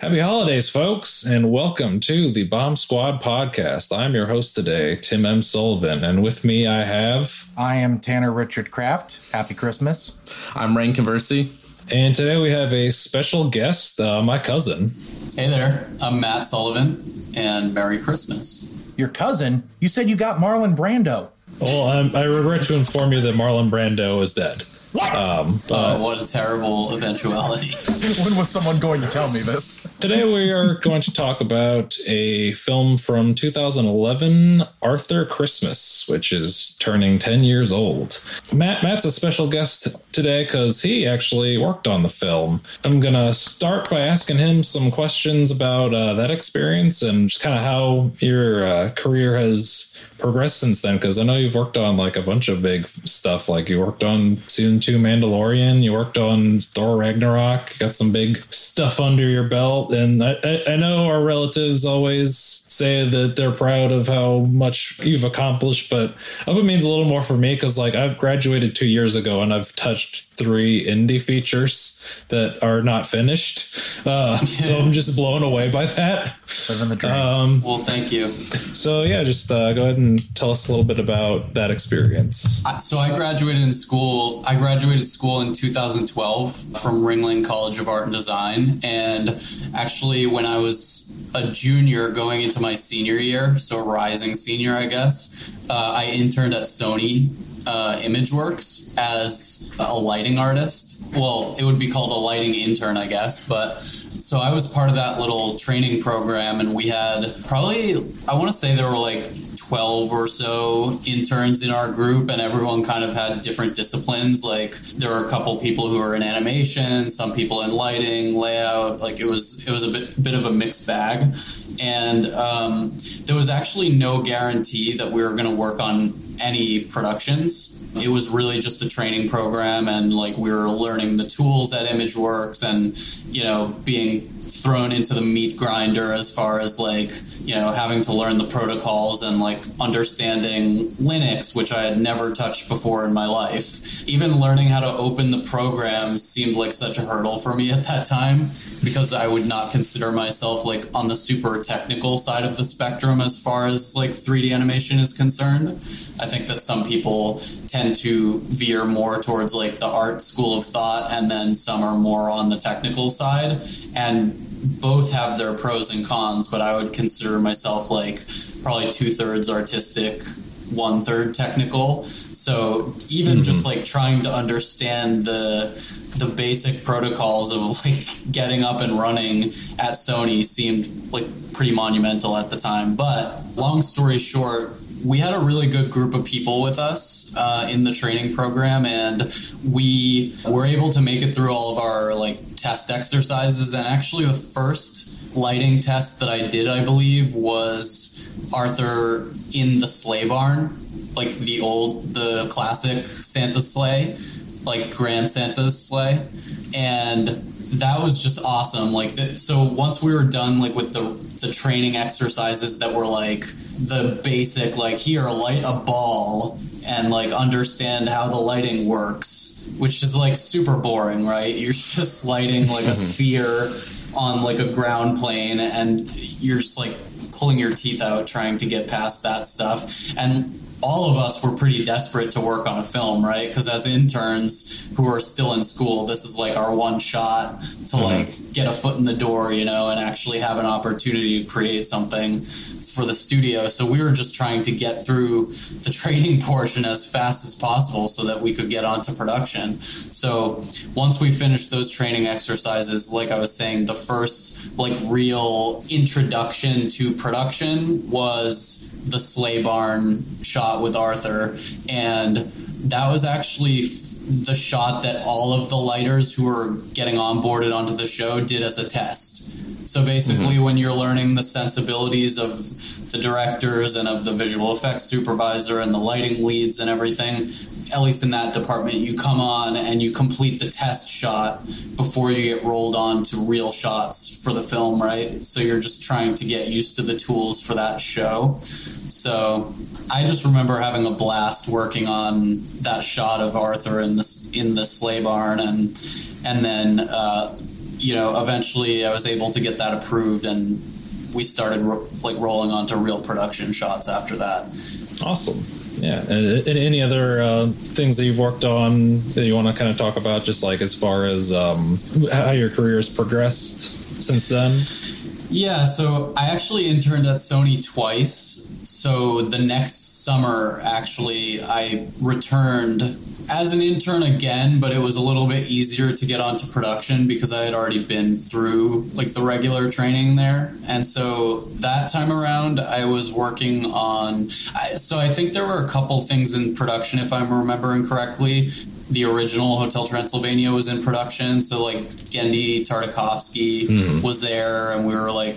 Happy holidays, folks, and welcome to the Bomb Squad podcast. I'm your host today, Tim M. Sullivan, and with me I have. I am Tanner Richard Kraft. Happy Christmas. I'm Rain Conversy. And today we have a special guest, uh, my cousin. Hey there, I'm Matt Sullivan, and Merry Christmas. Your cousin? You said you got Marlon Brando. Well, I'm, I regret to inform you that Marlon Brando is dead. What? Um, Oh, what a terrible eventuality. when was someone going to tell me this? Today we are going to talk about a film from 2011, Arthur Christmas, which is turning 10 years old. Matt Matt's a special guest today because he actually worked on the film. I'm gonna start by asking him some questions about uh, that experience and just kind of how your uh, career has progressed since then because I know you've worked on like a bunch of big stuff. Like you worked on season two Mandalorian, you worked on Thor Ragnarok, got some big stuff under your belt. And I, I, I know our relatives always say that they're proud of how much you've accomplished, but I hope it means a little more for me because like I've graduated two years ago and I've touched three indie features that are not finished. Uh, so I'm just blown away by that. Living the dream. Um, well, thank you. so yeah, just uh, go ahead and tell us a little bit about that experience. So I graduated in school. I graduated school in 2012 from Ringling College of Art and Design, and actually, when I was a junior going into my senior year, so rising senior, I guess, uh, I interned at Sony uh, ImageWorks as a lighting artist. Well, it would be called a lighting intern, I guess, but so I was part of that little training program, and we had probably, I want to say there were like 12 or so interns in our group and everyone kind of had different disciplines like there were a couple people who were in animation some people in lighting layout like it was it was a bit, bit of a mixed bag and um, there was actually no guarantee that we were going to work on any productions. It was really just a training program and like we were learning the tools at imageworks and you know being thrown into the meat grinder as far as like you know having to learn the protocols and like understanding linux which i had never touched before in my life. Even learning how to open the program seemed like such a hurdle for me at that time because i would not consider myself like on the super technical side of the spectrum as far as like 3d animation is concerned. I think that some people tend to veer more towards like the art school of thought and then some are more on the technical side. And both have their pros and cons but i would consider myself like probably two-thirds artistic one third technical so even mm-hmm. just like trying to understand the the basic protocols of like getting up and running at sony seemed like pretty monumental at the time but long story short we had a really good group of people with us uh, in the training program and we were able to make it through all of our like test exercises and actually the first lighting test that i did i believe was arthur in the sleigh barn like the old the classic santa sleigh like grand santa's sleigh. And that was just awesome. Like the, so once we were done like with the the training exercises that were like the basic like here light a ball and like understand how the lighting works which is like super boring right? You're just lighting like a sphere on like a ground plane and you're just like pulling your teeth out trying to get past that stuff. And all of us were pretty desperate to work on a film, right? Because as interns who are still in school, this is like our one shot to mm-hmm. like get a foot in the door, you know, and actually have an opportunity to create something for the studio. So we were just trying to get through the training portion as fast as possible so that we could get onto production. So once we finished those training exercises, like I was saying, the first like real introduction to production was the sleigh barn shot with Arthur, and that was actually the shot that all of the lighters who were getting onboarded onto the show did as a test. So basically, mm-hmm. when you're learning the sensibilities of the directors and of the visual effects supervisor and the lighting leads and everything, at least in that department, you come on and you complete the test shot before you get rolled on to real shots for the film, right? So you're just trying to get used to the tools for that show. So I just remember having a blast working on that shot of Arthur in the in the sleigh barn, and and then uh, you know, eventually I was able to get that approved, and we started ro- like rolling onto real production shots after that. Awesome. Yeah. And, and any other uh, things that you've worked on that you want to kind of talk about, just like as far as um, how your career has progressed since then? Yeah, so I actually interned at Sony twice. So the next summer, actually, I returned as an intern again, but it was a little bit easier to get onto production because I had already been through like the regular training there. And so that time around, I was working on. I, so I think there were a couple things in production, if I'm remembering correctly. The original Hotel Transylvania was in production, so like Genndy Tartakovsky hmm. was there, and we were like,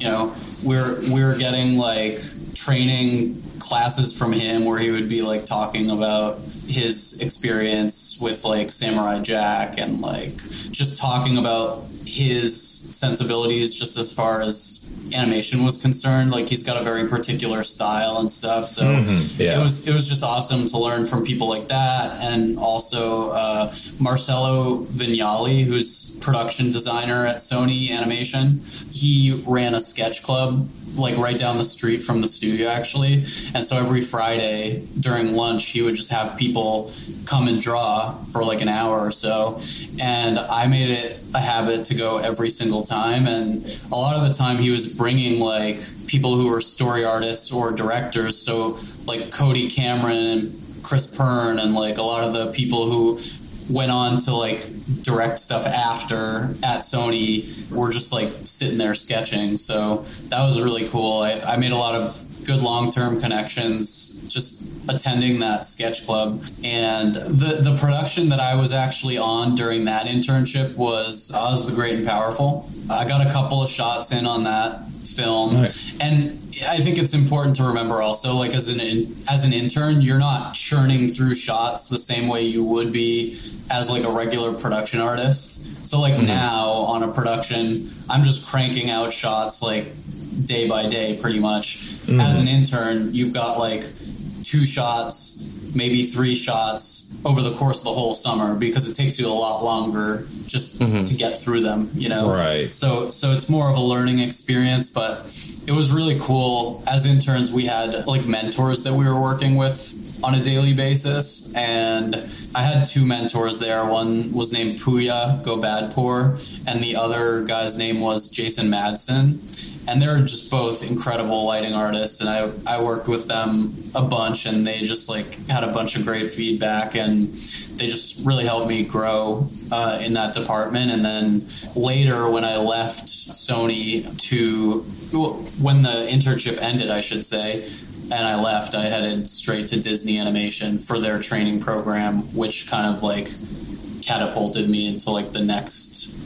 you know, we we're we're getting like training classes from him where he would be like talking about his experience with like Samurai Jack and like just talking about his sensibilities just as far as animation was concerned. Like he's got a very particular style and stuff. So yeah. it was it was just awesome to learn from people like that. And also uh, Marcelo Vignali who's production designer at Sony Animation he ran a sketch club like right down the street from the studio actually. And so every friday during lunch he would just have people come and draw for like an hour or so. And i made it a habit to go every single time. And a lot of the time he was bringing like people who were story artists or directors. So like cody cameron and Kris Pearn and like a lot of the people who went on to like direct stuff after at Sony we were just like sitting there sketching. So that was really cool. I, I made a lot of good long term connections just attending that sketch club. And the, the production that I was actually on during that internship was uh, Oz the Great and Powerful. I got a couple of shots in on that film. Nice. And I think it's important to remember also, like as an as an intern, you're not churning through shots the same way you would be as like a regular production artist. So like mm-hmm. now on a production, I'm just cranking out shots like day by day, pretty much. Mm-hmm. As an intern, you've got like two shots, maybe three shots over the course of the whole summer because it takes you a lot longer just mm-hmm. to get through them, you know. Right. So so it's more of a learning experience, but it was really cool. As interns, we had like mentors that we were working with on a daily basis, and I had two mentors there. One was named Puya Gobadpour, and the other guy's name was Jason Madsen. And they're just both incredible lighting artists, and I, I worked with them a bunch, and they just like had a bunch of great feedback, and they just really helped me grow uh, in that department. And then later, when I left Sony to when the internship ended, I should say, and I left, I headed straight to Disney Animation for their training program, which kind of like catapulted me into like the next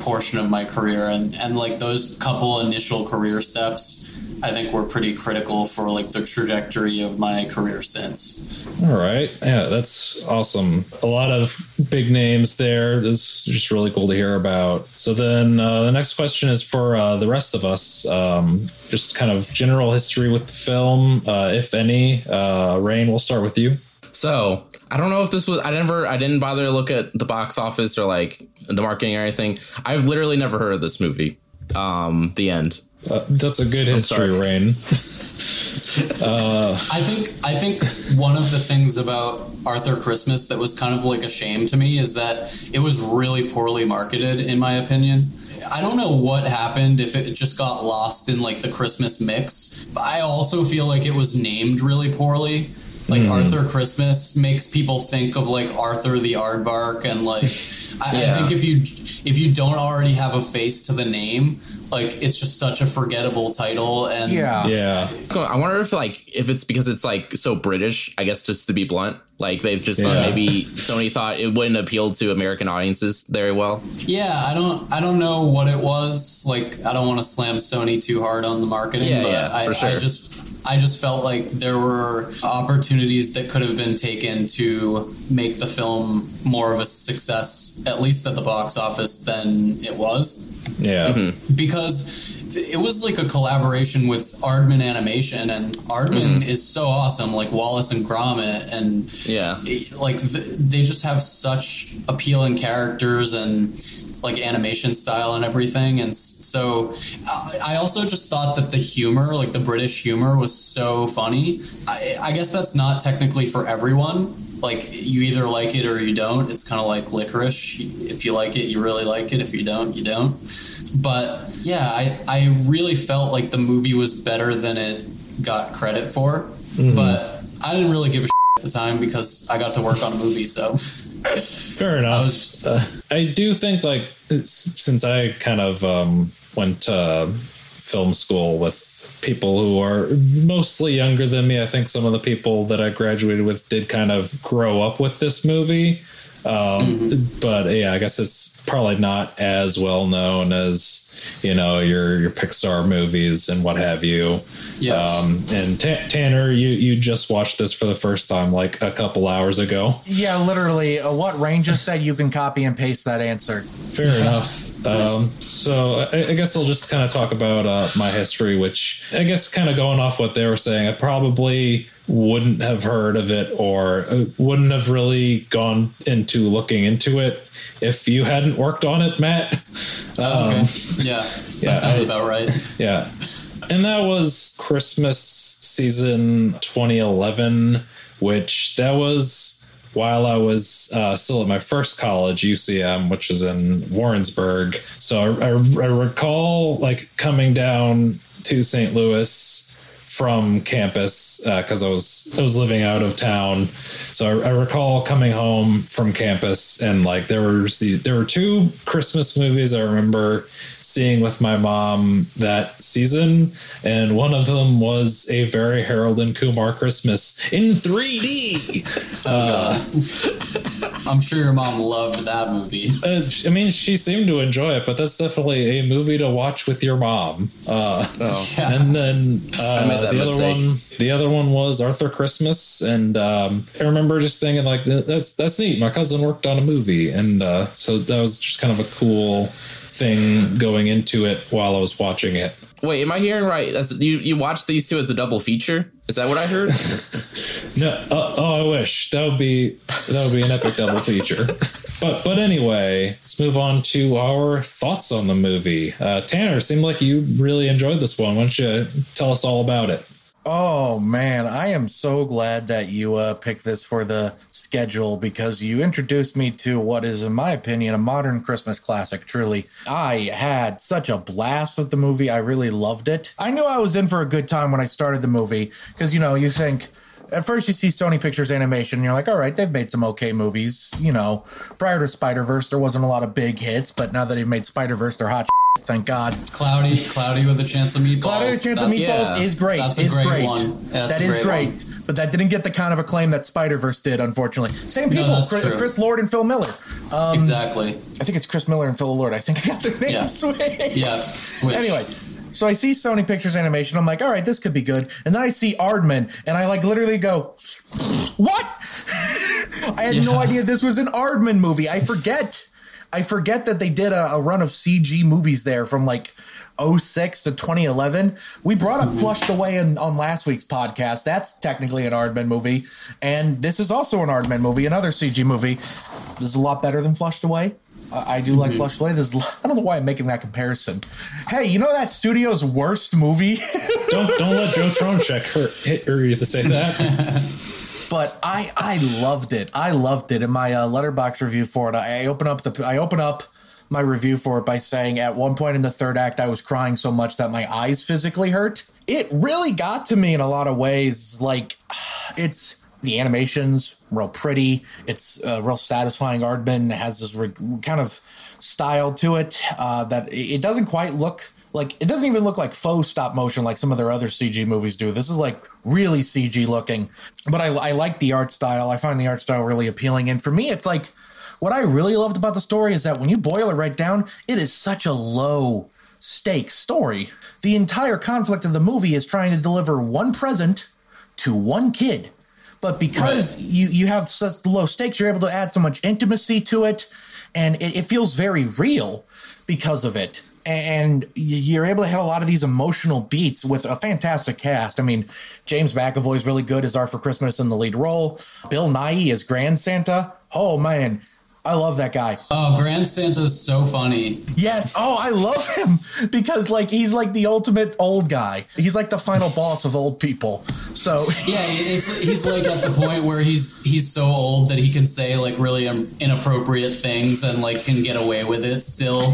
portion of my career. And and like those couple initial career steps, I think were pretty critical for like the trajectory of my career since. All right. Yeah, that's awesome. A lot of big names there. This is just really cool to hear about. So then uh, the next question is for uh, the rest of us. Um, just kind of general history with the film, uh, if any. Uh, Rain, we'll start with you. So I don't know if this was. I never. I didn't bother to look at the box office or like the marketing or anything. I've literally never heard of this movie. Um, the end. Uh, that's a good history, sorry. Rain. I think I think one of the things about Arthur Christmas that was kind of like a shame to me is that it was really poorly marketed, in my opinion. I don't know what happened if it just got lost in like the Christmas mix. But I also feel like it was named really poorly. Like mm-hmm. Arthur Christmas makes people think of like Arthur the Aardvark, and like I, I think if you if you don't already have a face to the name, like it's just such a forgettable title. And Yeah. Yeah. So I wonder if like if it's because it's like so British. I guess just to be blunt, like they've just thought maybe Sony thought it wouldn't appeal to American audiences very well. Yeah, I don't I don't know what it was. Like I don't want to slam Sony too hard on the marketing, Yeah, but yeah, I, for I sure. just I just felt like there were opportunities that could have been taken to make the film more of a success, at least at the box office, than it was. Yeah. Mm-hmm. Because it was like a collaboration with Aardman Animation, and Aardman is so awesome, like Wallace and Gromit, and Yeah. like th- they just have such appealing characters and like animation style and everything. And so I also just thought that the humor, like the British humor, was so funny. I, I guess that's not technically for everyone. Like you either like it or you don't. It's kind of like licorice. If you like it, you really like it. If you don't, you don't. But yeah, I, I really felt like the movie was better than it got credit for. Mm-hmm. But I didn't really give a at the time because I got to work on a movie. So fair enough. I, just, uh, I, do think like since I kind of um, went to film school with people who are mostly younger than me, I think some of the people that I graduated with did kind of grow up with this movie. Um, mm-hmm. But yeah, I guess it's probably not as well known as you know your your Pixar movies and what have you. Yeah. Um, and T- Tanner, you you just watched this for the first time like a couple hours ago. Yeah, literally. Uh, what Rain just said, you can copy and paste that answer. Fair enough. Um, so I, I, guess I'll just kind of talk about uh, my history, which I guess kind of going off what they were saying, I probably wouldn't have heard of it or uh, wouldn't have really gone into looking into it if you hadn't worked on it, Matt. Oh, okay. Um, yeah, yeah, that sounds I, about right. Yeah. And that was Christmas season 2011, which that was while I was uh, still at my first college, UCM, which is in Warrensburg. So I, I, I recall like coming down to St. Louis from campus because uh, I was I was living out of town. So I, I, recall coming home from campus and like there were there were two Christmas movies I remember seeing with my mom that season, and one of them was a very Harold and Kumar Christmas in 3D. uh, I'm sure your mom loved that movie. Uh, I mean, she seemed to enjoy it, but that's definitely a movie to watch with your mom. Uh, oh. yeah. And then uh, the other one, the other one was Arthur Christmas, and um, I remember just thinking like, that's that's neat. My cousin worked on a movie, and uh, so that was just kind of a cool thing going into it while I was watching it. Wait, am I hearing right? As you you watched these two as a double feature? Is that what I heard? no. Uh, oh, I wish that would be that would be an epic double feature. But but anyway, let's move on to our thoughts on the movie. Uh, Tanner, seemed like you really enjoyed this one. Why don't you tell us all about it? Oh man, I am so glad that you uh, picked this for the schedule because you introduced me to what is, in my opinion, a modern Christmas classic. Truly, I had such a blast with the movie. I really loved it. I knew I was in for a good time when I started the movie because you know you think at first you see Sony Pictures Animation and you're like, all right, they've made some okay movies. You know, prior to Spider Verse, there wasn't a lot of big hits, but now that they've made Spider Verse, they're hot. Thank God. Cloudy, cloudy with a chance of meatballs. Cloudy with a chance that's, of meatballs yeah, is great. That's a is great. great. One. Yeah, that is great. great. But that didn't get the kind of acclaim that Spider Verse did, unfortunately. Same people, no, Chris, Chris, Lord and Phil Miller. Um, exactly. I think it's Chris Miller and Phil Lord. I think I got their names yeah. switched. Yeah, switch. Anyway, so I see Sony Pictures Animation. I'm like, all right, this could be good. And then I see Aardman, and I like literally go, what? I had yeah. no idea this was an Aardman movie. I forget. I forget that they did a, a run of CG movies there from like 06 to 2011. We brought up Flushed Away in, on last week's podcast. That's technically an Aardman movie. And this is also an Aardman movie, another CG movie. This is a lot better than Flushed Away. I do like mm-hmm. Flushed Away. This is, I don't know why I'm making that comparison. Hey, you know that studio's worst movie? don't don't let Joe Tronchek hurt hit you to say that. but I I loved it. I loved it. In my uh, Letterboxd review for it, I open up the I open up my review for it by saying at one point in the third act I was crying so much that my eyes physically hurt. It really got to me in a lot of ways. Like it's the animations real pretty. It's uh, real satisfying. Aardman has this re- kind of style to it uh, that it doesn't quite look like it doesn't even look like faux stop motion like some of their other CG movies do. This is like really CG looking, but I, I like the art style. I find the art style really appealing. And for me, it's like what I really loved about the story is that when you boil it right down, it is such a low stakes story. The entire conflict of the movie is trying to deliver one present to one kid. But because right. you, you have such low stakes, you're able to add so much intimacy to it, and it, it feels very real because of it and you're able to hit a lot of these emotional beats with a fantastic cast. I mean, James McAvoy is really good as Arthur Christmas in the lead role. Bill Nighy as Grand Santa. Oh man, I love that guy. Oh, Grand Santa's so funny. Yes. Oh, I love him because like he's like the ultimate old guy. He's like the final boss of old people. So Yeah, it's he's like at the point where he's he's so old that he can say like really inappropriate things and like can get away with it still.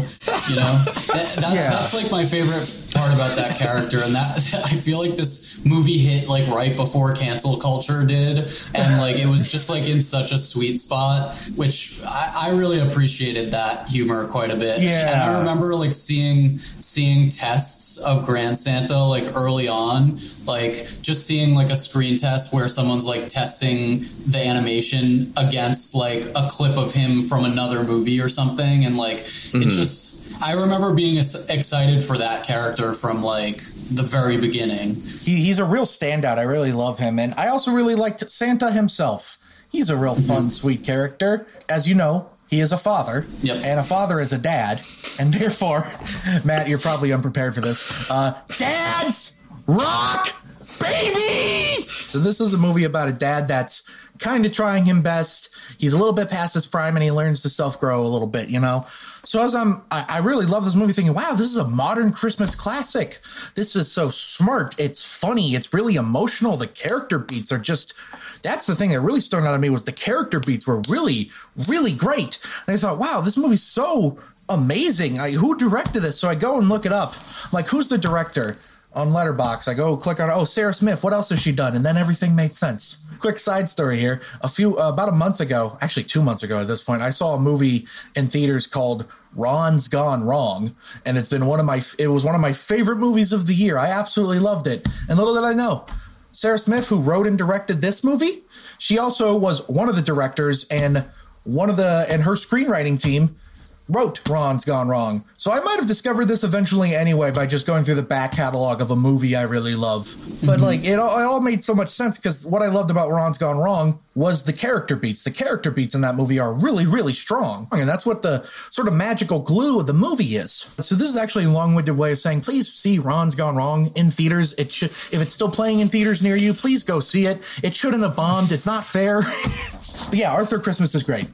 You know, that, that, Yeah. that's like my favorite part about that character, and that I feel like this movie hit like right before cancel culture did, and like it was just like in such a sweet spot, which I, I really appreciated that humor quite a bit. Yeah. and I remember like seeing seeing tests of Grand Santa like early on, like just seeing like a screen test where someone's like testing the animation against like a clip of him from another movie or something, and like it mm-hmm. just. I remember being excited for that character from like the very beginning. he, he's a real standout. I really love him, and I also really liked Santa himself. He's a real fun, sweet character. As you know, he is a father, Yep. and a father is a dad, and therefore, Matt, you're probably unprepared for this. Uh, dads rock, baby. So this is a movie about a dad that's kind of trying him best. He's a little bit past his prime, and he learns to self grow a little bit, you know. So as I'm, um, I, I really love this movie, thinking, wow, this is a modern Christmas classic. This is so smart. It's funny. It's really emotional. The character beats are just. That's the thing that really stood out to me was the character beats were really, really great. And I thought, wow, this movie's so amazing. I, who directed this? So I go and look it up. Like, who's the director? On Letterboxd. I go click on oh Sarah Smith. What else has she done? And then everything made sense. Quick side story here. A few uh, about a month ago, actually two months ago at this point, I saw a movie in theaters called Ron's Gone Wrong, and it's been one of my it was one of my favorite movies of the year. I absolutely loved it. And little did I know, Sarah Smith, who wrote and directed this movie, she also was one of the directors and one of the and her screenwriting team wrote Ron's Gone Wrong. So I might have discovered this eventually anyway by just going through the back catalog of a movie I really love. But mm-hmm. like it all, it all made so much sense because what I loved about Ron's Gone Wrong was the character beats. The character beats in that movie are really, really strong. And that's what the sort of magical glue of the movie is. So this is actually a long-winded way of saying please see Ron's Gone Wrong in theaters. It should if it's still playing in theaters near you, please go see it. It shouldn't have bombed. It's not fair. but yeah, Arthur Christmas is great.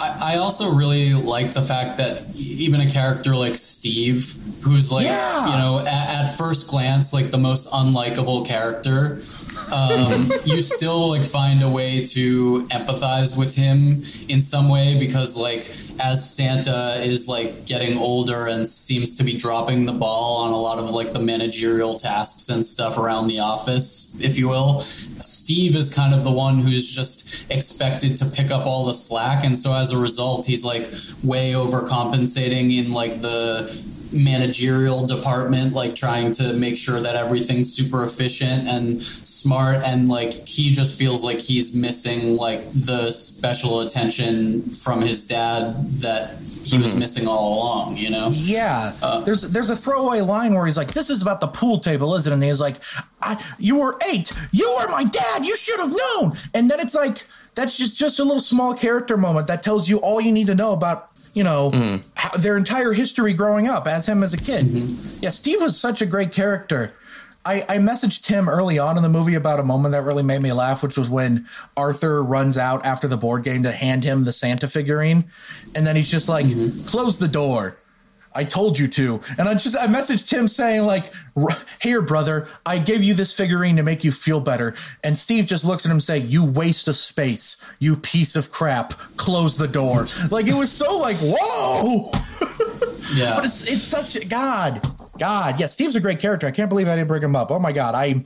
I, I also really like the fact that even a character like Steve, who's like, Yeah. you know, at, at first glance, like the most unlikable character, um, you still like find a way to empathize with him in some way because like as Santa is like getting older and seems to be dropping the ball on a lot of like the managerial tasks and stuff around the office, if you will, Steve is kind of the one who's just expected to pick up all the slack. And so as a result he's like way overcompensating in like the managerial department like trying to make sure that everything's super efficient and smart and like he just feels like he's missing like the special attention from his dad that he was mm-hmm. missing all along you know Yeah, uh, there's there's a throwaway line where he's like, "This is about the pool table, isn't it?" And he's like, I, "You were eight. You were my dad. You should have known." And then it's like that's just just a little small character moment that tells you all you need to know about you know mm-hmm. how, their entire history growing up as him as a kid. Mm-hmm. Yeah, Steve was such a great character. I, I messaged Tim early on in the movie about a moment that really made me laugh, which was when Arthur runs out after the board game to hand him the Santa figurine, and then he's just like, mm-hmm. "Close the door." I told you to. And I just I messaged Tim saying like, "Here, brother, I gave you this figurine to make you feel better." And Steve just looks at him saying, "You waste of space, you piece of crap. Close the door." like it was so like, "Whoa!" yeah but it's it's such God, God. Yeah, Steve's a great character. I can't believe I didn't bring him up. Oh my God, I'm.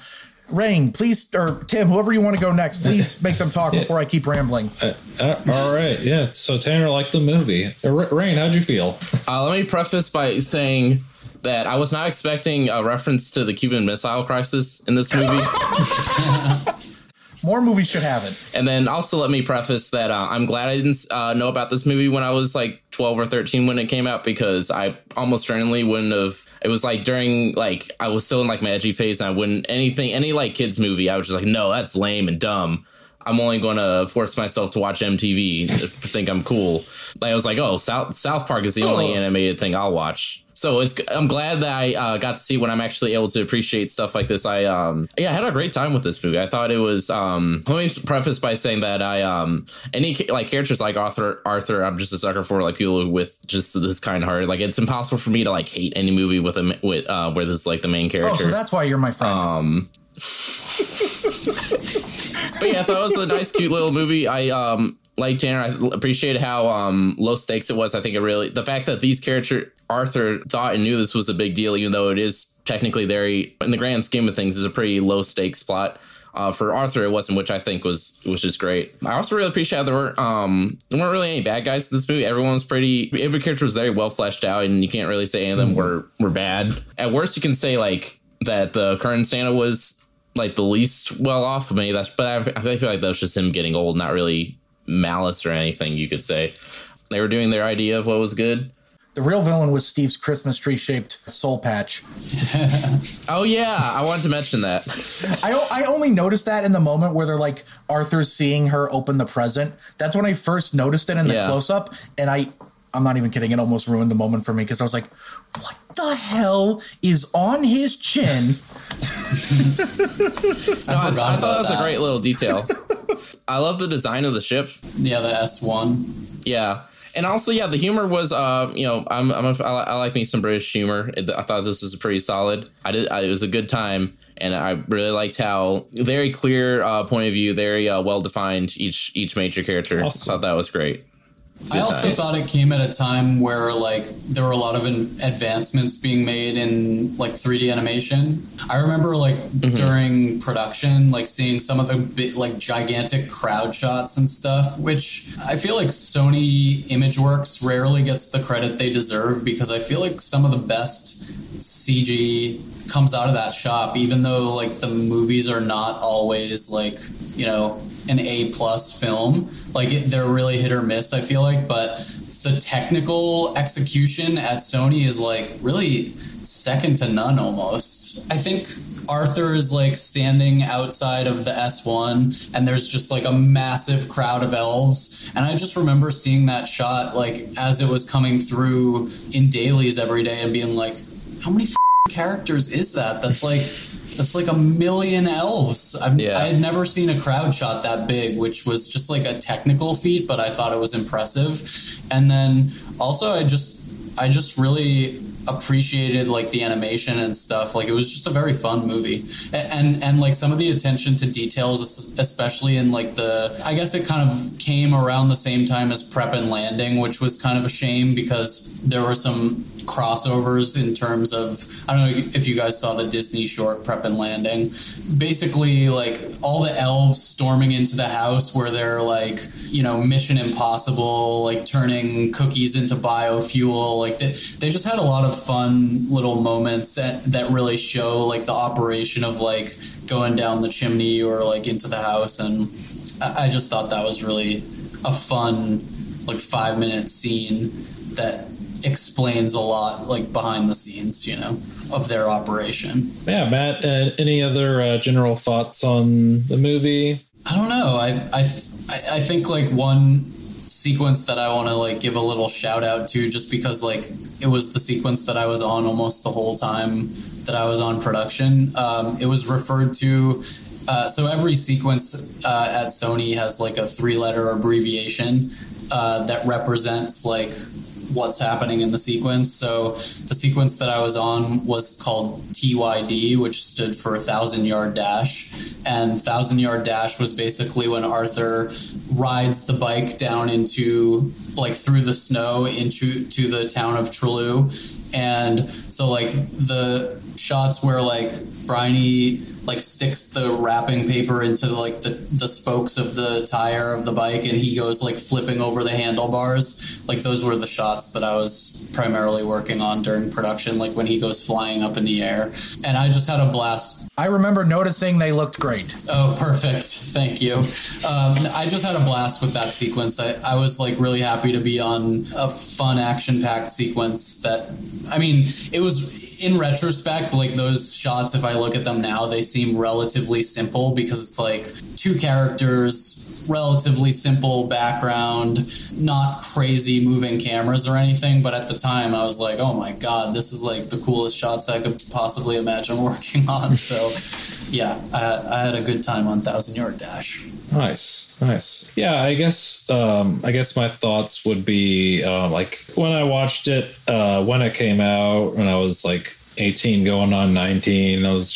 Rain, please, or Tim, whoever you want to go next, please make them talk before I keep rambling. Uh, uh, all right, yeah. So Tanner liked the movie. Uh, Rain, how'd you feel? Uh, let me preface by saying that I was not expecting a reference to the Cuban Missile Crisis in this movie. More movies should have it. and then also let me preface that uh, I'm glad I didn't uh, know about this movie when I was like 12 or 13 when it came out because I almost certainly wouldn't have. It was like during like I was still in like my edgy phase and I wouldn't anything any like kids movie I was just like no that's lame and dumb. I'm only going to force myself to watch MTV to think I'm cool. Like I was like, oh, South South Park is the only Oh. animated thing I'll watch. So it's I'm glad that I uh, got to see when I'm actually able to appreciate stuff like this. I um yeah I had a great time with this movie. I thought it was um let me preface by saying that I um any like characters like Arthur Arthur I'm just a sucker for like people with just this kind heart. Like it's impossible for me to like hate any movie with a with uh where this is like the main character. Oh, so that's why you're my friend. Um, but yeah, I thought it was a nice, cute little movie. I um like Tanner. I appreciated how um low stakes it was. I think it really the fact that these character Arthur thought and knew this was a big deal, even though it is technically very in the grand scheme of things is a pretty low stakes plot. Uh, for Arthur, it wasn't, which I think was was just great. I also really appreciate how there weren't um there weren't really any bad guys in this movie. Everyone was pretty. Every character was very well fleshed out, and you can't really say any of them were were bad. At worst, you can say like that the current Santa was like the least well off of me. That's but I, I feel like that was just him getting old, not really malice or anything. You could say they were doing their idea of what was good. the real villain was Steve's Christmas tree shaped soul patch. Oh yeah, I wanted to mention that. I I only noticed that in the moment where they're like Arthur's seeing her open the present. That's when I first noticed it in the Yeah. close up, and I I'm not even kidding. It almost ruined the moment for me because I was like, "What the hell is on his chin?" No, I, I thought that was a great little detail. I love the design of the ship. Yeah, the S1. Yeah. And also, yeah, the humor was, uh, you know, I'm, I'm a, I, li- I like me some British humor. It- I thought this was pretty solid. I did, I, it was a good time, and I really liked how very clear uh, point of view, very uh, well defined each each major character. Awesome. I thought that was great. I also time. thought it came at a time where like there were a lot of advancements being made in like 3D animation. I remember like mm-hmm. during production, like seeing some of the like gigantic crowd shots and stuff, which I feel like Sony ImageWorks rarely gets the credit they deserve because I feel like some of the best CG comes out of that shop, even though like the movies are not always like you know an A plus film. Like they're really hit or miss. I feel like, but the technical execution at Sony is like really second to none almost. I think Arthur is like standing outside of the S1 and there's just like a massive crowd of elves and I just remember seeing that shot like as it was coming through in dailies every day and being like how many f- characters is that? That's like that's like a million elves. Yeah. I had never seen a crowd shot that big, which was just like a technical feat, but I thought it was impressive. And then also, I just I just really appreciated like the animation and stuff. Like it was just a very fun movie, A- and and like some of the attention to details, especially in like the I guess it kind of came around the same time as Prep and Landing, which was kind of a shame because there were some crossovers in terms of I don't know if you guys saw the Disney short Prep and Landing. Basically, like all the elves storming into the house where they're like, you know, Mission Impossible, like turning cookies into biofuel. Like they, they just had a lot of fun little moments that, that really show like the operation of like going down the chimney or like into the house. And I, I just thought that was really a fun like five minute scene that explains a lot like behind the scenes you know of their operation Yeah, Matt. Uh, any other uh, general thoughts on the movie? i don't know i i i think like one sequence that i want to like give a little shout out to just because like it was the sequence that i was on almost the whole time that i was on production um, it was referred to uh, so every sequence uh, at sony has like a three letter abbreviation uh, that represents like what's happening in the sequence. So the sequence that I was on was called TYD, which stood for a Thousand Yard Dash. And Thousand Yard Dash was basically when Arthur rides the bike down into like through the snow into to the town of Trelew. And so like the shots where like Bryony like sticks the wrapping paper into like the, the spokes of the tire of the bike and he goes like flipping over the handlebars like those were the shots that i was primarily working on during production like when he goes flying up in the air and i just had a blast I remember noticing they looked great. Oh, perfect. Thank you. Um, I just had a blast with that sequence. I, I was like really happy to be on a fun action packed sequence that, I mean, it was, in retrospect, like those shots, if I look at them now, they seem relatively simple because it's like two characters, relatively simple background, not crazy moving cameras or anything. But at the time, I was like, oh my god, this is like the coolest shots I could possibly imagine working on. So, yeah, I, I had a good time on Thousand Yard Dash. Nice, nice. Yeah, I guess um, I guess my thoughts would be uh, like when I watched it uh, when it came out when I was like 18 going on 19 I was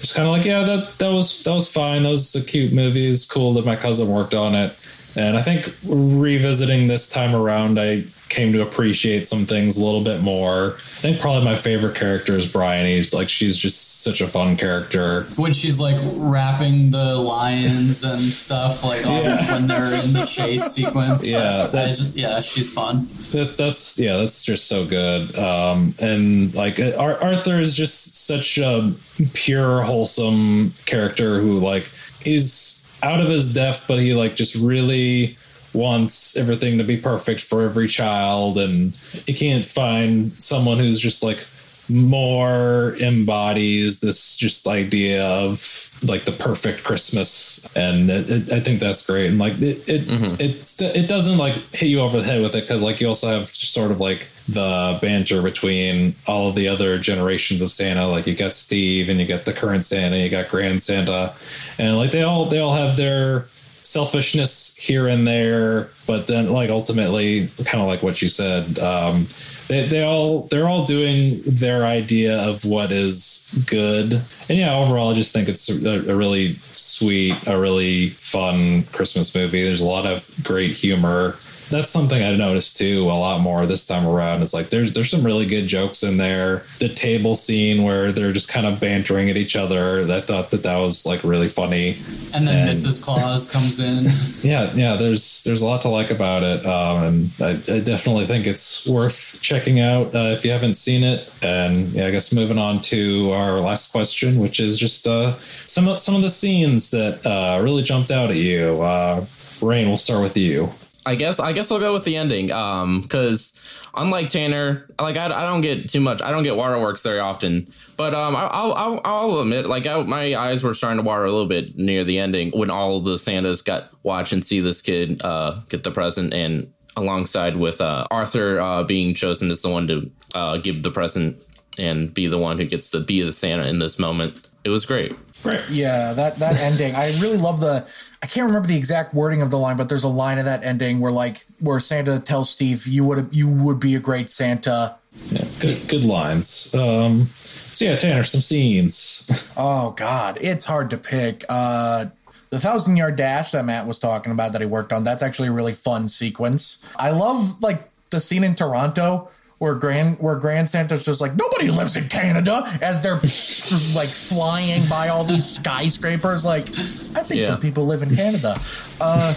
just kind of like yeah that that was that was fine that was a cute movie it's cool that my cousin worked on it and I think revisiting this time around I came to appreciate some things a little bit more. I think probably my favorite character is Bryony. like she's just such a fun character. When she's like wrapping the lions and stuff, like yeah. when they're in the chase sequence. Yeah, that, just, yeah, she's fun. That's that's yeah, that's just so good. Um, and like Arthur is just such a pure, wholesome character who like is out of his depth, but he like just really wants everything to be perfect for every child and you can't find someone who's just like more embodies this just idea of like the perfect Christmas, and it, it, I think that's great. And like it, it, mm-hmm. it, it doesn't like hit you over the head with it because like you also have sort of like the banter between all of the other generations of Santa. Like you got Steve, and you got the current Santa, you got Grand Santa, and like they all they all have their selfishness here and there, but then like ultimately, kind of like what you said, um, they, they all they're all doing their idea of what is good, and yeah, overall, I just think it's a, a really sweet, a really fun Christmas movie. There's a lot of great humor that's something I noticed too a lot more this time around. It's like there's there's some really good jokes in there. The table scene where they're just kind of bantering at each other. I thought that that was like really funny. And then and, Mrs. Claus comes in. Yeah, yeah. There's there's a lot to like about it, um, and I, I, definitely think it's worth checking out uh, if you haven't seen it. And yeah, I guess moving on to our last question, which is just uh, some of, some of the scenes that uh, really jumped out at you. Uh, Rain, we'll start with you. I guess I guess I'll go with the ending. Um, because unlike Tanner, like I, I don't get too much. I don't get waterworks very often. But um, I, will I'll I'll admit, like I, my eyes were starting to water a little bit near the ending when all the Santas got watch and see this kid uh get the present and alongside with uh Arthur uh being chosen as the one to uh give the present and be the one who gets to be the Santa in this moment. It was great. Right. Yeah, that that ending. I really love the I can't remember the exact wording of the line, but there's a line of that ending where like where Santa tells Steve, "You would you would be a great Santa." Yeah, good good lines. Um, so yeah, Tanner, some scenes. oh God, it's hard to pick. Uh, the thousand yard dash that Matt was talking about that he worked on. That's actually a really fun sequence. I love like the scene in Toronto where Grand where Grand Santa's just like nobody lives in Canada as they're like flying by all these skyscrapers. Like I think yeah. some people live in Canada. Uh,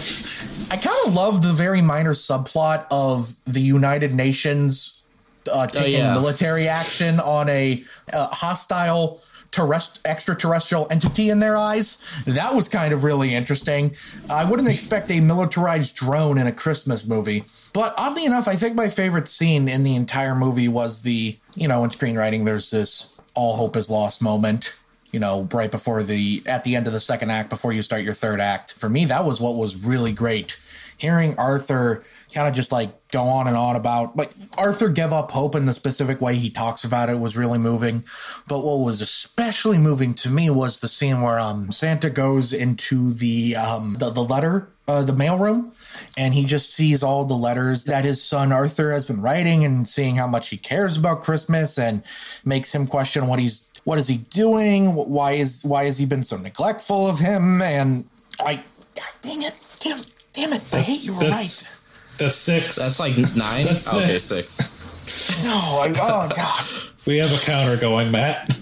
I kind of love the very minor subplot of the United Nations uh, taking oh, yeah. military action on a, a hostile terrest- extraterrestrial entity in their eyes. That was kind of really interesting. I wouldn't expect a militarized drone in a Christmas movie. But oddly enough, I think my favorite scene in the entire movie was the, you know, in screenwriting, there's this all hope is lost moment, you know, right before the, at the end of the second act, before you start your third act. For me, that was what was really great. Hearing Arthur kind of just like go on and on about like Arthur give up hope in the specific way he talks about it was really moving. But what was especially moving to me was the scene where um Santa goes into the um the, the letter uh, the mailroom and he just sees all the letters that his son Arthur has been writing and seeing how much he cares about Christmas and makes him question what he's what is he doing? Why is why has he been so neglectful of him? And I God dang it damn damn it I hate you right that's six. That's like nine? That's six. okay six. no I, oh god. We have a counter going Matt.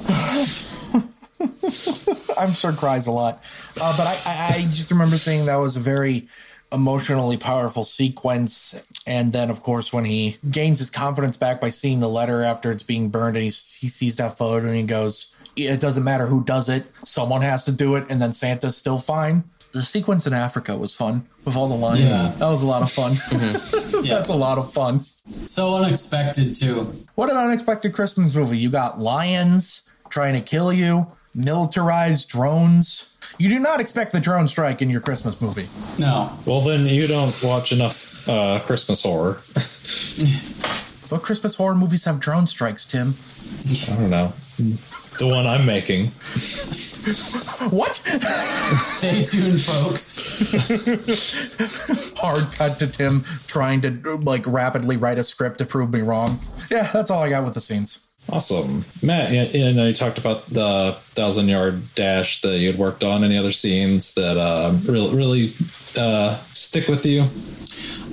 I'm sure cries a lot. Uh, but I, I, I just remember saying that was a very emotionally powerful sequence. And then, of course, when he gains his confidence back by seeing the letter after it's being burned, and he, he sees that photo and he goes, It doesn't matter who does it, someone has to do it, and then Santa's still fine. The sequence in Africa was fun with all the lions. Yeah. That was a lot of fun. Yeah. That's a lot of fun. So unexpected too. What an unexpected Christmas movie. You got lions trying to kill you, militarized drones. You do not expect the drone strike in your Christmas movie. No. Well, then you don't watch enough uh, Christmas horror. What Christmas horror movies have drone strikes, Tim? I don't know. The one I'm making. What? Stay tuned, folks. Hard cut to Tim trying to like rapidly write a script to prove me wrong. Yeah, that's all I got with the scenes. Awesome. Matt, you, you know, you talked about the thousand yard dash that you had worked on. Any other scenes that uh, really, really uh, stick with you?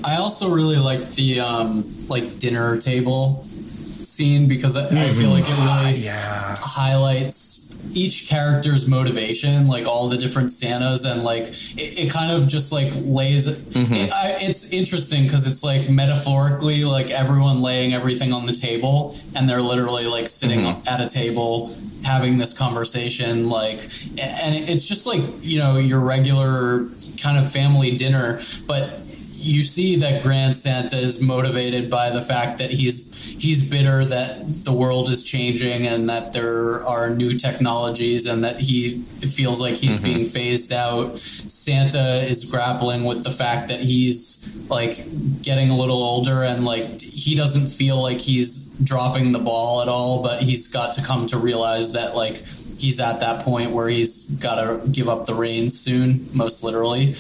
I also really liked the um, like dinner table scene because I, I feel like it really Yeah. highlights each character's motivation, like all the different Santas, and like it, it kind of just like lays. Mm-hmm. It, I, it's interesting because it's like metaphorically, like everyone laying everything on the table, and they're literally like sitting mm-hmm. at a table having this conversation, like, and it's just like you know your regular kind of family dinner, but you see that Grand Santa is motivated by the fact that he's he's bitter that the world is changing and that there are new technologies and that he feels like he's mm-hmm. being phased out. Santa is grappling with the fact that he's like getting a little older and like he doesn't feel like he's dropping the ball at all, but he's got to come to realize that like he's at that point where he's got to give up the reins soon, most literally.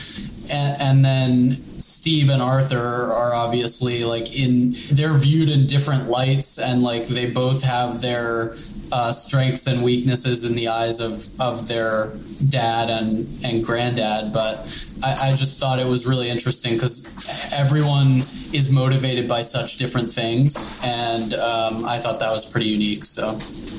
And, and then Steve and Arthur are obviously like in they're viewed in different lights and like they both have their uh, strengths and weaknesses in the eyes of, of their dad and, and granddad. But I, I just thought it was really interesting because everyone is motivated by such different things. And um, I thought that was pretty unique. So,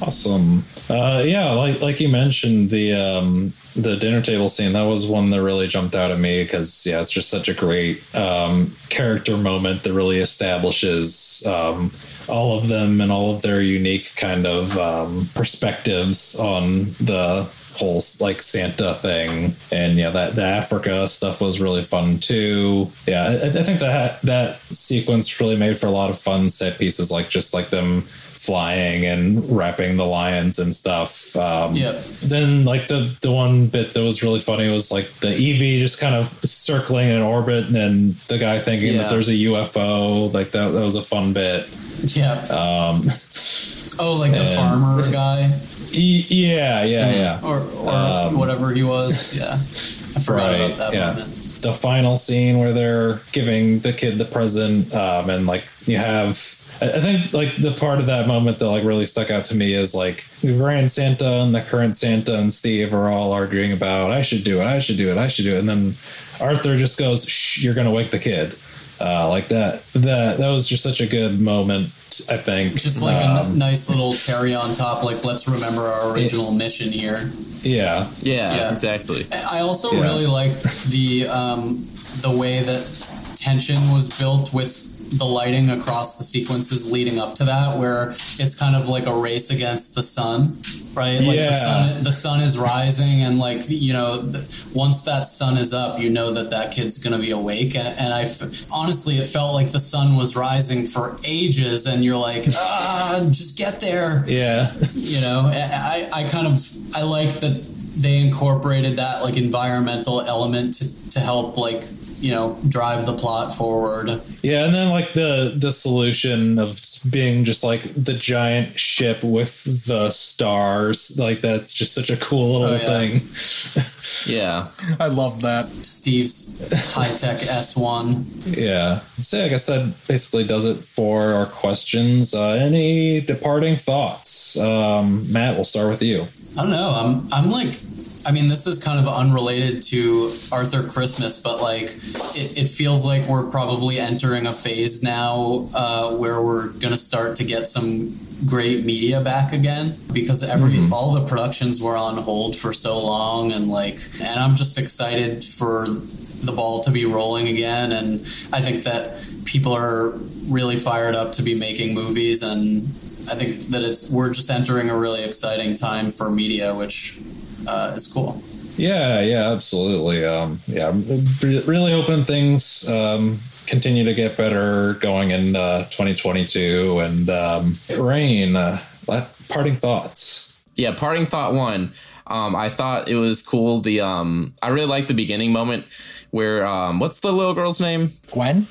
Awesome. Uh, yeah, like like you mentioned the um, the dinner table scene. That was one that really jumped out at me because yeah, it's just such a great um, character moment that really establishes um, all of them and all of their unique kind of um, perspectives on the whole like Santa thing. And yeah, that the Africa stuff was really fun too. Yeah, I, I think that that sequence really made for a lot of fun set pieces, like just like them flying and wrapping the lions and stuff. Um, Yep. Then like the the one bit that was really funny was like the EV just kind of circling in orbit and then the guy thinking Yeah. that there's a UFO. Like that that was a fun bit. yeah. Um, oh, like the farmer guy e- yeah, yeah, yeah. or, or whatever he was. Yeah. I forgot about that yeah. moment. The final scene where they're giving the kid the present, um, and like you have, I think like the part of that moment that like really stuck out to me is like the Grand Santa and the current Santa and Steve are all arguing about I should do it, I should do it, I should do it, and then Arthur just goes, "Shh, you're gonna wake the kid." Uh, like that, that that was just such a good moment. I think Just like a Um, n- nice little cherry on top. Like, let's remember our original mission here. yeah, Yeah, Yeah. exactly. I also Yeah. really liked the um, the way that tension was built with the lighting across the sequences leading up to that, where it's kind of like a race against the sun, right? Like the Yeah. sun, the sun is rising, and like you know, once that sun is up, you know that that kid's gonna be awake. And, and I f- honestly, it felt like the sun was rising for ages, and you're like, ah, just get there yeah. you know I, I kind of i like that they incorporated that like environmental element to, to help like you know drive the plot forward Yeah, and then like the the solution of being just like the giant ship with the stars, like that's just such a cool little Oh, yeah. thing. Yeah. I love that. steve's high-tech S-1 Yeah. So I guess that basically does it for our questions. Uh, any departing thoughts? Um, Matt, we'll start with you. i don't know i'm i'm like i mean this is kind of unrelated to arthur christmas but like it, it feels like we're probably entering a phase now uh, where we're gonna start to get some great media back again because every all the productions were on hold for so long and like and I'm just excited for the ball to be rolling again. And I think that people are really fired up to be making movies and I think that it's we're just entering a really exciting time for media which uh, is cool. Yeah, yeah, absolutely. Um, yeah, re- really hoping things um, continue to get better going in uh, 2022. And um, Rain, uh, parting thoughts. Yeah, parting thought one. Um, I thought it was cool. The um, I really liked the beginning moment where um, what's the little girl's name? Gwen?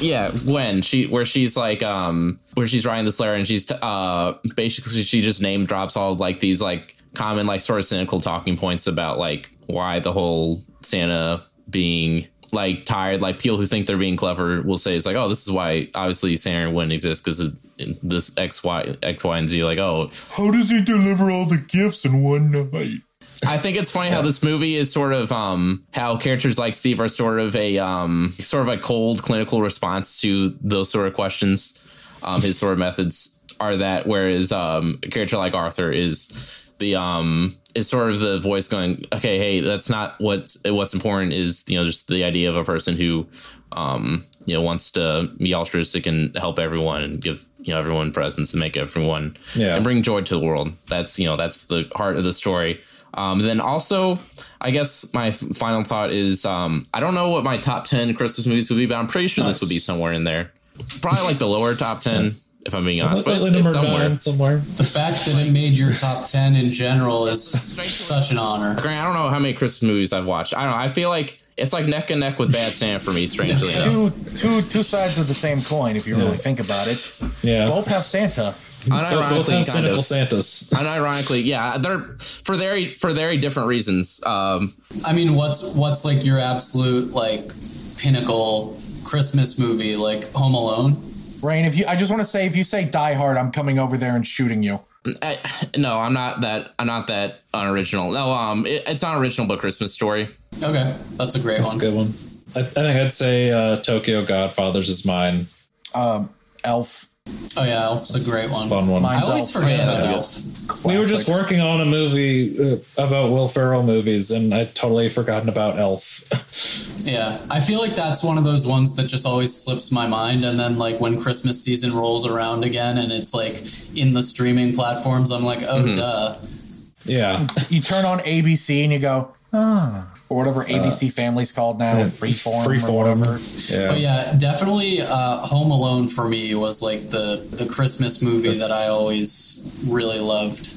Yeah, Gwen. She where she's like um, where she's writing this letter and she's uh, basically she just name drops all like these like common like sort of cynical talking points about like why the whole Santa being like tired like people who think they're being clever will say it's like oh this is why obviously Santa wouldn't exist because this X Y X Y and Z like oh How does he deliver all the gifts in one night? I think it's funny how this movie is sort of um how characters like Steve are sort of a um sort of a cold clinical response to those sort of questions. Um his sort of methods are that whereas um a character like Arthur is the um is sort of the voice going, okay, hey, that's not what what's important is, you know, just the idea of a person who um you know wants to be altruistic and help everyone and give you know everyone presents and make everyone Yeah. and bring joy to the world. That's you know that's the heart of the story. Um, then also, I guess my f- final thought is um, I don't know what my top ten Christmas movies would be, but I'm pretty sure this would be somewhere in there. Probably like the lower top ten, if I'm being honest, but it's, it's somewhere. somewhere. The fact that it made your top 10 in general is such an honor. Grant, I don't know how many Christmas movies I've watched. I don't know. I feel like it's like neck and neck with Bad Santa for me, strangely enough. Two, two, two sides of the same coin, if you really think about it. Yeah. Both have Santa. Unironically, Both have Unironically, kind cynical of. Santas. Unironically, yeah, they're for very for very different reasons. Um, I mean, what's what's like your absolute like pinnacle Christmas movie, like Home Alone? Rain, if you, I just want to say, if you say Die Hard, I'm coming over there and shooting you. I, no, I'm not that. I'm not that unoriginal. No, um, it, it's unoriginal, but Christmas Story. Okay, that's a great That's a one. good one. I, I think I'd say uh, Tokyo Godfathers is mine. Um, Elf. Oh yeah, Elf's a great one. Fun one. Mine- I always Elf. forget Yeah, about that's Elf. we were just working on a movie uh, about Will Ferrell movies, and I'd totally forgotten about Elf. Yeah, I feel like that's one of those ones that just always slips my mind, and then like when Christmas season rolls around again, and it's like in the streaming platforms, I'm like, oh duh. yeah. You turn on ABC and you go, ah, or whatever ABC Family's called now, Freeform, Freeform. or whatever. Yeah. But yeah, definitely uh, Home Alone for me was like the the Christmas movie Yes. that I always really loved.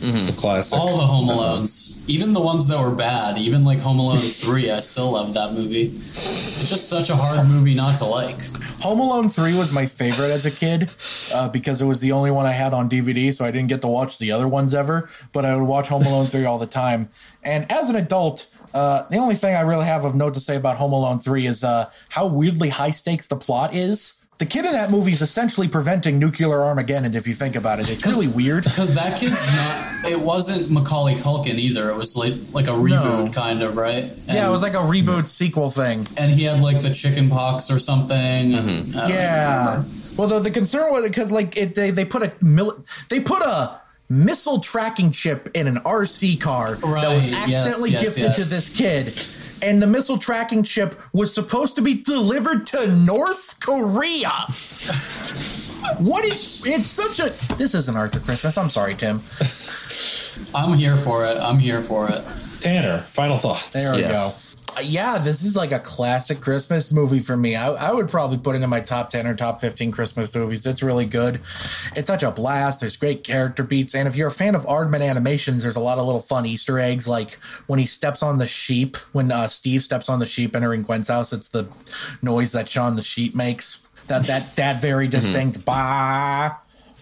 It's a classic. All the Home Alones, even the ones that were bad, even like Home Alone 3, I still love that movie. It's just such a hard movie not to like. Home Alone 3 was my favorite as a kid uh, because it was the only one I had on DVD, so I didn't get to watch the other ones ever. But I would watch Home Alone 3 all the time. And as an adult, uh, the only thing I really have of note to say about Home Alone 3 is uh, how weirdly high stakes the plot is. The kid in that movie is essentially preventing nuclear Armageddon, if you think about it. It's really weird. Because that kid's not, it wasn't Macaulay Culkin either. It was like like a reboot, No. kind of, right? And, Yeah, it was like a reboot sequel thing. And he had like the chicken pox or something. and mm-hmm. I don't Yeah. Well, the, the concern was because like it, they they put a mil- they put a missile tracking chip in an RC car that was accidentally yes, yes, gifted to this kid. And the missile tracking chip was supposed to be delivered to North Korea. what is it's such a this isn't Arthur Christmas. I'm sorry, Tim. I'm here for it. I'm here for it. Tanner, final thoughts. There we Yeah. go. Yeah, this is like a classic Christmas movie for me. I, I would probably put it in my top 10 or top 15 Christmas movies. It's really good. It's such a blast. There's great character beats. And if you're a fan of Aardman animations, there's a lot of little fun Easter eggs. Like when he steps on the sheep, when uh, Steve steps on the sheep entering Gwen's house, it's the noise that Shaun the sheep makes. That, that, that very distinct bah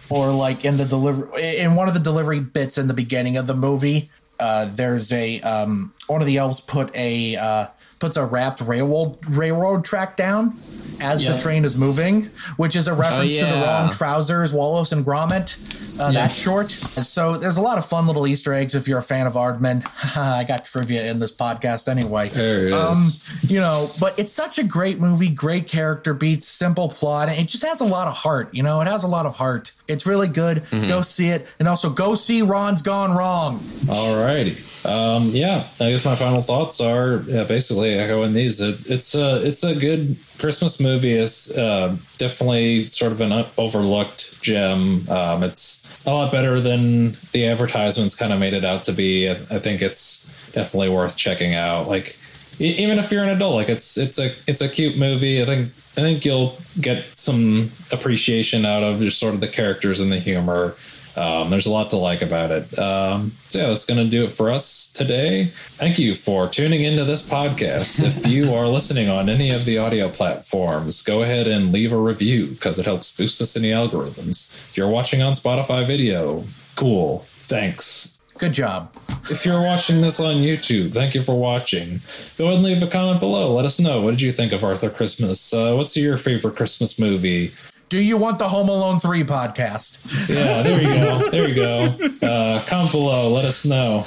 or like in the delivery in one of the delivery bits in the beginning of the movie uh, there's a um, one of the elves put a uh, puts a wrapped railroad railroad track down as the train is moving, which is a reference to the yeah. wrong trousers, Wallace and Gromit. Uh, Yeah. That short. And so there's a lot of fun little Easter eggs if you're a fan of Aardman. I got trivia in this podcast anyway. There it Um, is. you know, but it's such a great movie, great character beats, simple plot, and it just has a lot of heart. You know, it has a lot of heart. It's really good. Go see it, and also go see Ron's Gone Wrong. Alrighty. Um, yeah, I guess my final thoughts are yeah, basically echoing these. It, it's a it's a good Christmas movie. It's uh, definitely sort of an overlooked gem. Um, it's a lot better than the advertisements kind of made it out to be. I, I think it's definitely worth checking out. Like even if you're an adult, like it's it's a it's a cute movie. I think I think you'll get some appreciation out of just sort of the characters and the humor. Um, there's a lot to like about it. Um, so yeah, that's going to do it for us today. Thank you for tuning into this podcast. if you are listening on any of the audio platforms, go ahead and leave a review because it helps boost us in the algorithms. If you're watching on Spotify video, cool. Thanks. Good job. If you're watching this on YouTube, thank you for watching. Go ahead and leave a comment below. Let us know. What did you think of Arthur Christmas? Uh, what's your favorite Christmas movie? Do you want the Home Alone 3 podcast? Yeah, there you go. There you go. Uh, comment below. Let us know.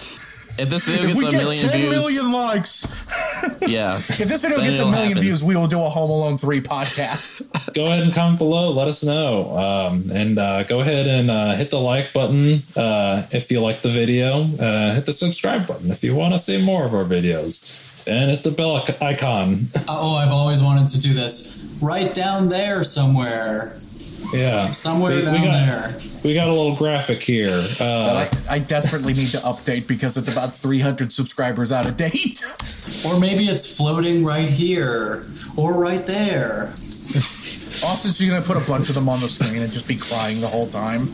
If this video If gets we a get million 10 views, million likes, yeah. if this video Then gets a million happen. views, we will do a Home Alone 3 podcast. Go ahead and comment below. Let us know. Um, and uh, go ahead and uh, hit the like button uh, if you like the video. Uh, hit the subscribe button if you want to see more of our videos. And hit the bell icon. Oh, I've always wanted to do this. Right down there somewhere. Yeah. Somewhere We- we down got- there. We got a little graphic here. Uh, But I, I desperately need to update because it's about 300 subscribers out of date. Or maybe it's floating right here. Or right there. Austin's just going to put a bunch of them on the screen and just be crying the whole time.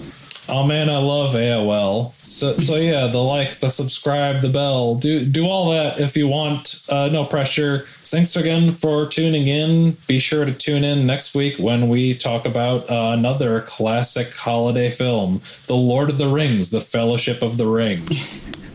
Oh man, I love AOL. So so yeah, the like, the subscribe, the bell, do do all that if you want. Uh, no pressure. Thanks again for tuning in. Be sure to tune in next week when we talk about uh, another classic holiday film, The Lord of the Rings: The Fellowship of the Ring.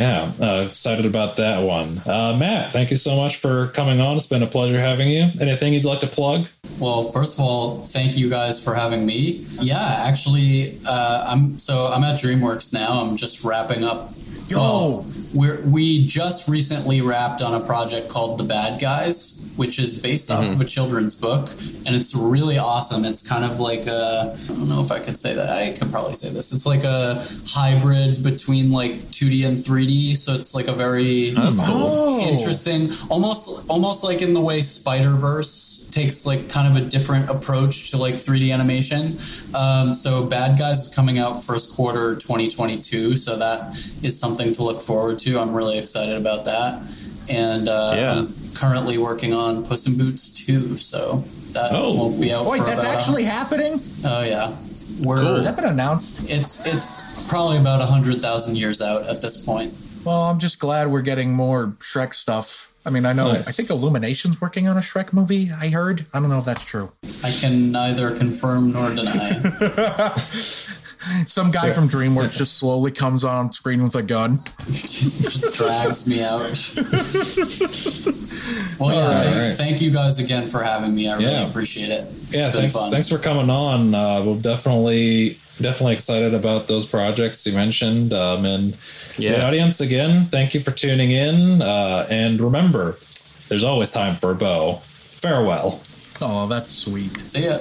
Yeah, uh, excited about that one. Uh, Matt, thank you so much for coming on. It's been a pleasure having you. Anything you'd like to plug? Well, first of all, thank you guys for having me. Yeah, actually, uh, I'm so I'm at DreamWorks now. I'm just wrapping up. Yo! We're we just recently wrapped on a project called The Bad Guys, which is based off of a children's book, and it's really awesome. It's kind of like a I don't know if I could say that. I could probably say this. It's like a hybrid between like 2D and 3D. So it's like a very cool. Interesting almost almost like in the way spider verse takes like kind of a different approach to like 3d animation um, so bad guys is coming out first quarter 2022 so that is something to look forward to i'm really excited about that and uh, Yeah. i'm currently working on puss in boots 2 so that Oh. won't be out Wait, for that's about actually happening? oh yeah we're Has that been announced? it's it's probably about 100000 years out at this point Well, I'm just glad we're getting more Shrek stuff. I mean, I know, Nice. I think Illumination's working on a Shrek movie, I heard. I don't know if that's true. i can neither confirm nor deny Some guy from DreamWorks just slowly comes on screen with a gun. just drags me out. well, yeah, All thank, right. thank you guys again for having me. I really Yeah. appreciate it. yeah it's been thanks fun. thanks for coming on uh we'll definitely definitely excited about those projects you mentioned um and Yeah. the audience again thank you for tuning in uh and remember there's always time for a bow farewell Oh, that's sweet. See ya.